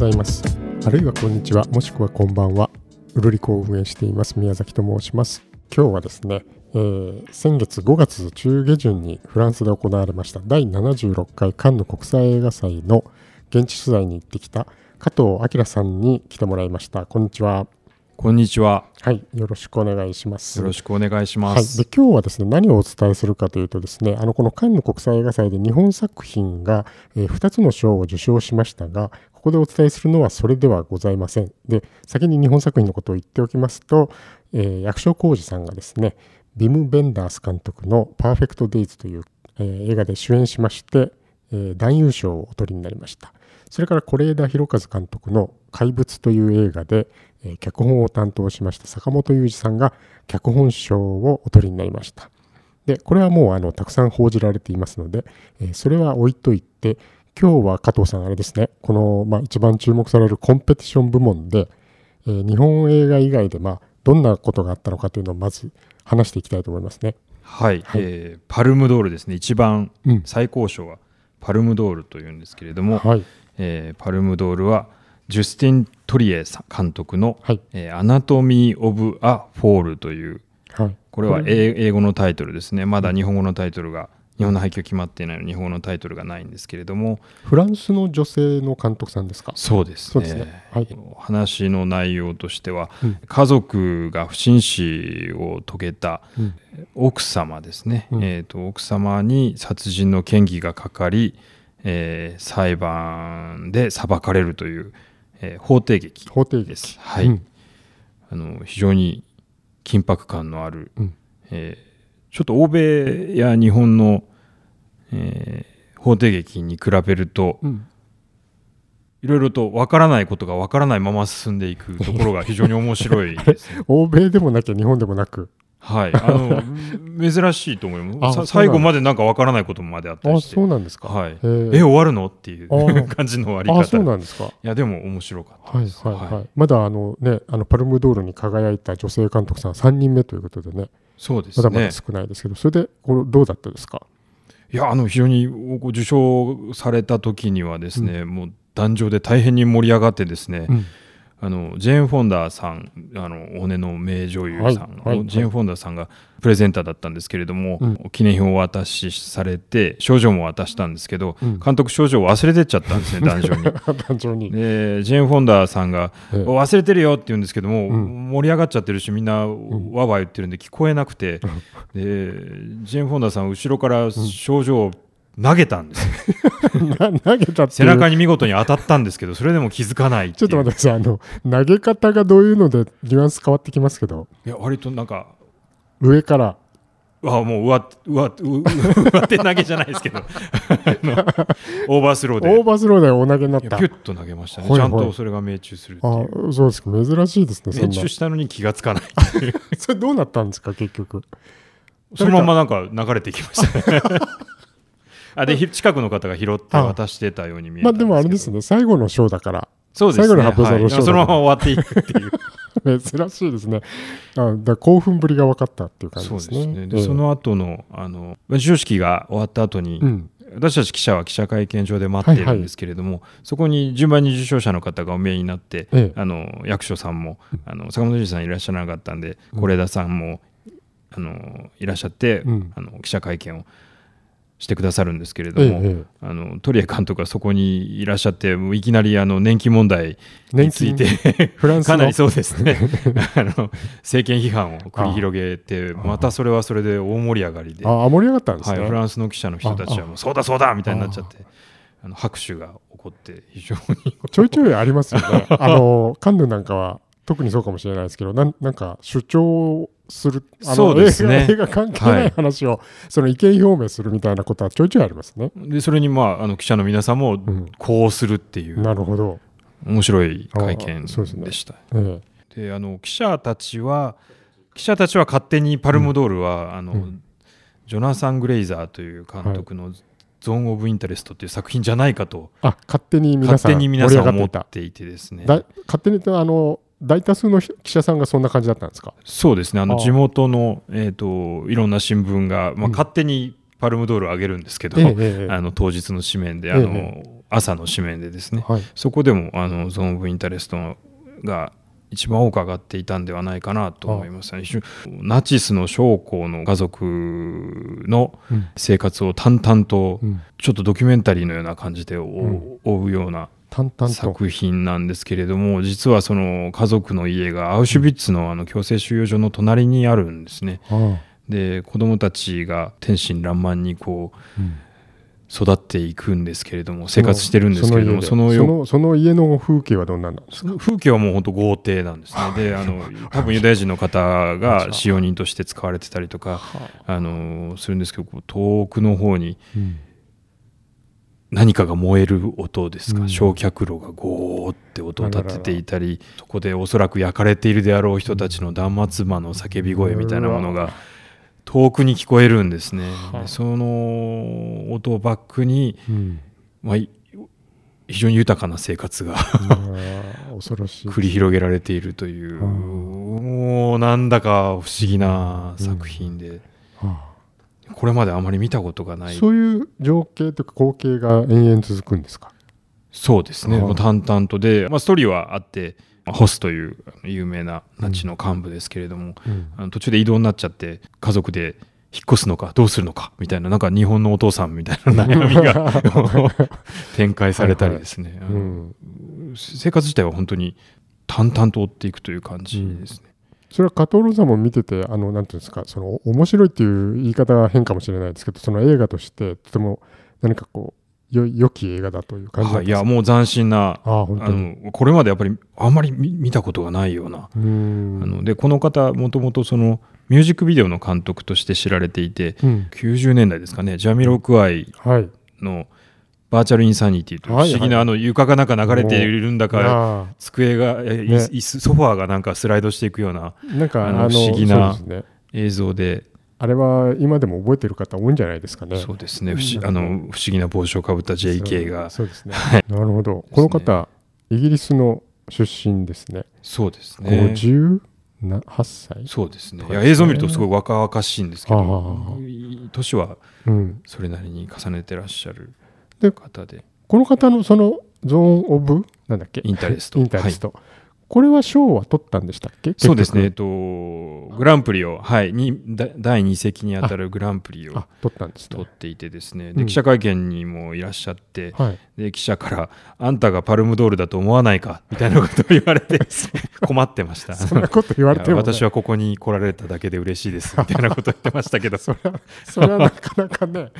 ざいます。あるいはこんにちは。もしくはこんばんは。うるりこを運営しています。宮崎と申します。今日はですね、えー、先月5月中下旬にフランスで行われました。第76回カンヌ国際映画祭の現地取材に行ってきた加藤明さんに来てもらいました。こんにちは。こんにちは。はい、よろしくお願いします。よろしくお願いします。はい、で今日はですね、何をお伝えするかというとですね、あのこのカンヌ国際映画祭で日本作品が、えー、2つの賞を受賞しましたが、ここでお伝えするのはそれではございません。で、先に日本作品のことを言っておきますと、えー、役所広司さんがですね、ビム・ベンダース監督のパーフェクト・デイズという、えー、映画で主演しまして、えー、男優賞をお取りになりました。それから是枝裕和監督の怪物という映画で、えー、脚本を担当しました坂本雄二さんが脚本賞をお取りになりました。で、これはもうあのたくさん報じられていますので、えー、それは置いといて、今日は加藤さんあれですね、この、まあ、一番注目されるコンペティション部門で、えー、日本映画以外で、まあ、どんなことがあったのかというのをまず話していきたいと思いますね。はい、はい、えー、パルムドールですね、一番最高賞はパルムドールというんですけれども、はい、えー、パルムドールはジュスティン・トリエ監督の、はい。えー、 Anatomy of a Fall という、はい、これは英語のタイトルですね。まだ日本語のタイトルが日本の配給決まっていないの日本語のタイトルがないんですけれども。フランスの女性の監督さんですか？そうですね、ね、はい、話の内容としては、うん、家族が不審死を遂げた奥様ですね、うん、えーと奥様に殺人の嫌疑がかかりえー、裁判で裁かれるという、えー、法廷劇法廷劇。はい、うん、あの非常に緊迫感のある、うん、えー、ちょっと欧米や日本の、えー、法廷劇に比べると、うん。いろいろと分からないことが分からないまま進んでいくところが非常に面白い 欧米でもなきゃ日本でもなくはい、あの珍しいと思います。最後までなんかわからないこともまであったりしてそうなんですか、はい、え終わるの？っていう 感じの終わり方。そうなんですか。いやでも面白かったはいはいはい、はい、まだあのねあのパルムドールに輝いた女性監督さん3人目ということでね。そうですね。まだまだ少ないですけどそれでこれどうだったですか？いやあの非常に受賞された時にはですね、うん、もう壇上で大変に盛り上がってですね、うんあのジェーン・フォンダーさんあの骨の名女優さん、はいはい、ジェーン・フォンダーさんがプレゼンターだったんですけれども、うん、記念品をお渡しされて賞状も渡したんですけど、うん、監督賞状を忘れてっちゃったんですね 壇上に。壇上に。でジェーン・フォンダーさんが「忘れてるよ」って言うんですけども、うん、盛り上がっちゃってるしみんなわわ言ってるんで聞こえなくて、でジェーン・フォンダーさん後ろから賞状を投げたんです 投げた背中に見事に当たったんですけどそれでも気づかないちょっと待ってください。あの投げ方がどういうのでニュアンス変わってきますけど。いや割となんか上から。あもう上上 上手投げじゃないですけど。オーバースローで。オーバースローでお投げになった。ピュッと投げましたね、はいはい、ちゃんとそれが命中するっていう。あそうですか。珍しいですね命中したのに気がつかない それどうなったんですか結局。そのままなんか流れていきましたねあで近くの方が拾って渡してたように見えたまあでもあれですね。最後のショーだから。そうですね、最後の発表のショー、はい、そのまま終わっていくっていう。珍しいですね。あだ興奮ぶりが分かったっていう感じですね。そうですね。で、えー、その後のあの授賞式が終わった後に、うん、私たち記者は記者会見場で待っているんですけれども、はいはい、そこに順番に受賞者の方がお見えになって、ええ、あの役所さんもあの坂本龍二さんいらっしゃらなかったんで是、枝さんもあのいらっしゃって、うん、あの記者会見をしてくださるんですけれども、ええ、あの鳥谷監督がそこにいらっしゃってもういきなりあの年金問題についてフランスかなりそうですね。あの政権批判を繰り広げてまたそれはそれで大盛り上がりで。あ盛り上がったんですね、はい、フランスの記者の人たちはもうそうだそうだみたいになっちゃってあの拍手が起こって非常に。ちょいちょいありますよね。あのカンヌなんかは特にそうかもしれないですけどなんなんか主張するあのそうですね。映画関係ない話を、はい、その意見表明するみたいなことはちょいちょいありますね。でそれに、まあ、あの記者の皆さんもこうするっていう、うん、なるほど。面白い会見でした。で、ねあの記者たちは記者たちは勝手にパルムドールは、うん、あの、うん、ジョナサン・グレイザーという監督の、Zone of Interest っていう作品じゃないかとあ勝手に皆さん思っていてですね。勝手にあの大多数の記者さんがそんな感じだったんですか？そうですね。あの地元の、えーと、いろんな新聞が、まあ、勝手にパルムドールを上げるんですけど、うん、あの当日の紙面であの、え朝の紙面でですね、はい。そこでもあの Zone of Interest が一番多く上がっていたんではないかなと思いますね。ナチスの将校の家族のうん。生活を淡々とうん。ちょっとドキュメンタリーのような感じで追う,、ような作品なんですけれども実はその家族の家がアウシュビッツのあの強制収容所の隣にあるんですね。あで子供たちが天真爛漫にこうあうん。育っていくんですけれども生活してるんですけれどもそそのそのその家の風景はどんなんなんですか？風景はもう本当豪邸なんですね。であの多分ユダヤ人の方が 使用人として使われてたりとかあ。のするんですけど遠くの方にうん何かが燃える音ですか、うん。焼却炉がゴーって音を立てていたりそこでおそらく焼かれているであろう人たちの断末魔の叫び声みたいなものが遠くに聞こえるんですね。はあでその音をバックに、うん。まあ、い非常に豊かな生活がああ恐ろしい。繰り広げられているという、うんもうなんだか不思議な作品で、はこれまであまり見たことがない。あそういう情景というか光景が延々続くんですか？そうですね、はいもう淡々とで、まあ、ストーリーはあって、まあホスという有名なナチの幹部ですけれども、うん。あの途中で異動になっちゃって家族で引っ越すのかどうするのかみたいななんか日本のお父さんみたいな悩みが 展開されたりですね、あうのん。生活自体は本当に淡々と追っていくという感じですね。それは加藤ロさんも見ててあのなんていうんですかその面白いっていう言い方は変かもしれないですけどその映画としてとても何かこうよ良き映画だという感じはい、いやうもう斬新なあのこれまでやっぱりあんまり見見たことがないような、あのでこの方もともとそのミュージックビデオの監督として知られていてうん。90年代ですかねジャミロクワイはい。のバーチャルインサニティという不はい。思議なあの床がなんか流れているんだかあ机がソファーがなんかスライドしていくようなあなんかあの不思議な映像で。あれは今でも覚えてる方多いんじゃないですかね。そうですね。不思うん。あの不思議な帽子をかぶった JK が。そうですね。なるほど。この方イギリスの出身ですね。そうですね。58歳そうですねい？そうですね。や映像を見るとすごい若々しいんですけど年はうん。それなりに重ねてらっしゃるで方でこの方のその Zone ofなんだっけ？ Interest。Interest、これは賞は取ったんでしたっけ？そうですね、えっ結と、グランプリを、はい、にだ第2席にあたるグランプリを取ったんですね。取っていてですね、うん。で記者会見にもいらっしゃって、はい。で記者から、あんたがパルムドールだと思わないか？みたいなことを言われて、困ってました。そんなこと言われても、ね、私はここに来られただけで嬉しいです。みたいなことを言ってましたけど、それはそれはなかなかね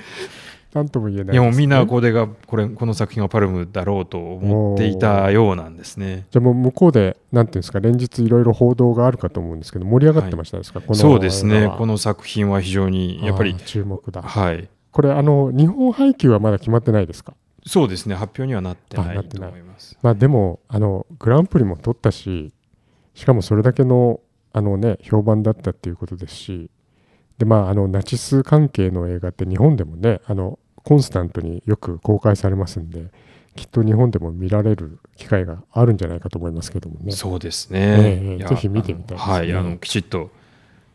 何とも言えないね、いやもうみんなこれがこれこの作品はパルムだろうと思っていたようなんですね。じゃあもう向こうでなんていうんですか連日いろいろ報道があるかと思うんですけど盛り上がってましたですか、このそうですね、この作品は非常にやっぱり注目だ。はい、これあの日本配給はまだ決まってないですか？そうですね、発表にはなってないってない思います。まあでもあのグランプリも取ったししかもそれだけのあのね評判だったっていうことですしでまああのナチス関係の映画って日本でもねあのコンスタントによく公開されますんできっと日本でも見られる機会があるんじゃないかと思いますけどもね。そうですええね。ぜひ見てみたいですねはい、あのきちっと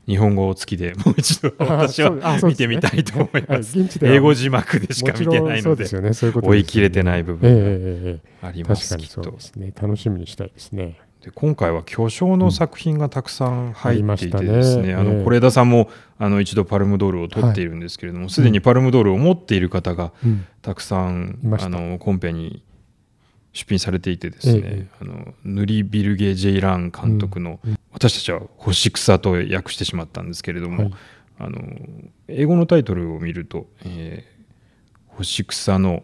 日本語付きでもう一度私は見てみたいと思いはいます。英語字幕でしか見てないのでうですよねそういうこと追い切れてない部ええ分がありえますきっと確かにそうで。すね楽しみにしたいですね。で今回は巨匠の作品がたくさん入っていてですね、あありましたね。枝さんもあの一度パルムドールを取っているんですけれども、すでにパルムドールを持っている方がうんたくさんいました。あのコンペに出品されていてですね、ええ。あのヌリ・ビルゲ・ジェイラン監督の、うん。うん私たちは「星草」と訳してしまったんですけれども、はい。あの英語のタイトルを見ると「えー星草の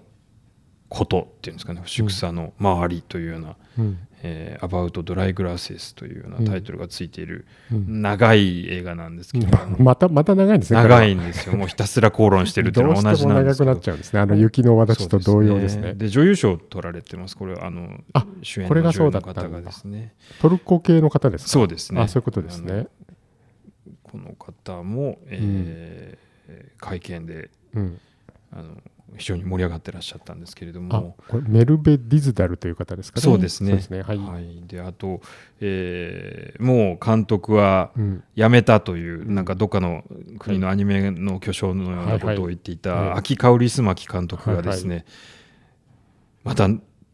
こと」っていうんですかね星草の周りというようなうん「えー About Dry Grasses」というようなタイトルがついているうん。長い映画なんですけど、またまた長いんですね。長いこんですよ。もうひたすら口論してるっていうのれは同じなんですけど。も長くなっちゃうんですね。あの雪の私と同様ですね。で女優賞を取られてます。これはあのあ主演これがの女優の方がですね。トルコ系の方ですか？そうですね。あそういうことですね。この方も、えー会見でうん、あの非常に盛り上がってらっしゃったんですけれどあもこれメルベ・ディズダルという方ですかね。そうですね。はい。はい、であと、えーもう監督はうん。辞めたという、なんかどっかの国のアニメの巨匠のようなことを言ってい。はいはいた秋香織須磨監督がですね、また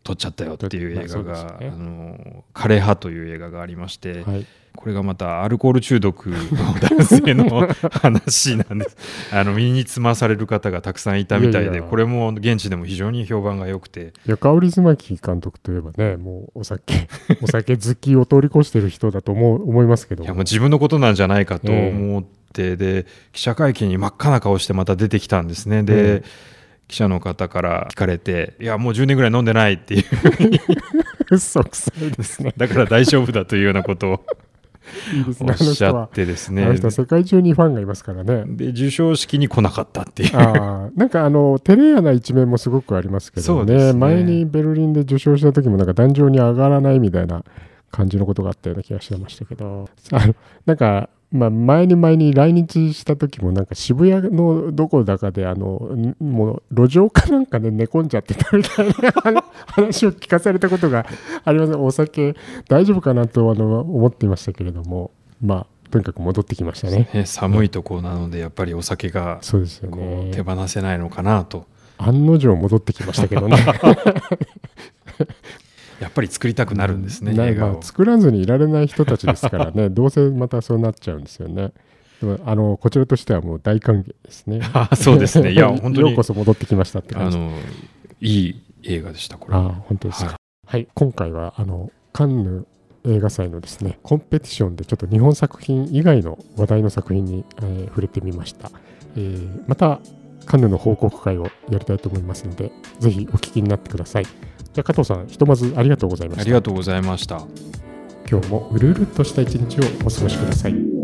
撮っちゃったよっていう映画が「ね、あの枯葉」という映画がありまして、はい、これがまたアルコール中毒の男性の話なんです。あの身につまされる方がたくさんいたみたいでこれも現地でも非常に評判が良くて。香織妻木監督といえばねもうお酒 お酒好きを通り越してる人だと思う思いますけど。いやもう自分のことなんじゃないかと思って、えー、で記者会見に真っ赤な顔してまた出てきたんですね。で、えー記者の方から聞かれて、いや、もう10年ぐらい飲んでないっていう嘘くさいですね。だから大丈夫だというようなことをいいですね、おっしゃってですね。あの人は世界中にファンがいますからね。で、授賞式に来なかったっていう。あなんかあの、照れ屋な一面もすごくありますけどね、ね前にベルリンで受賞した時も、なんか壇上に上がらないみたいな感じのことがあったような気がしてましたけど、あのなんか、まあ、前に前に来日した時もなんか渋谷のどこだかであのもう路上かなんかで寝込んじゃってたみたいな話を聞かされたことがあります。お酒大丈夫かなとあの思っていましたけれども。まあとにかく戻ってきましたね、ね、寒いとこなのでやっぱりお酒がそうですよ、ね、手放せないのかなと。案の定戻ってきましたけどねやっぱり作りたくなるんですね、まあ、作らずにいられない人たちですからね どうせまたそうなっちゃうんですよね。でもあのこちらとしてはもう大歓迎ですね。あそうですね。いや 本当にようこそ戻ってきましたって感じ。あのいい映画でしたこれ。あ本当ですか、はい、はい、今回はあのカンヌ映画祭のですねコンペティションでちょっと日本作品以外の話題の作品に、えー、触れてみました、えー、またカンヌの報告会をやりたいと思いますのでぜひお聞きになってくださいじゃ加藤さんひとまずありがとうございました。ありがとうございました。今日もうるうるっとした一日をお過ごしください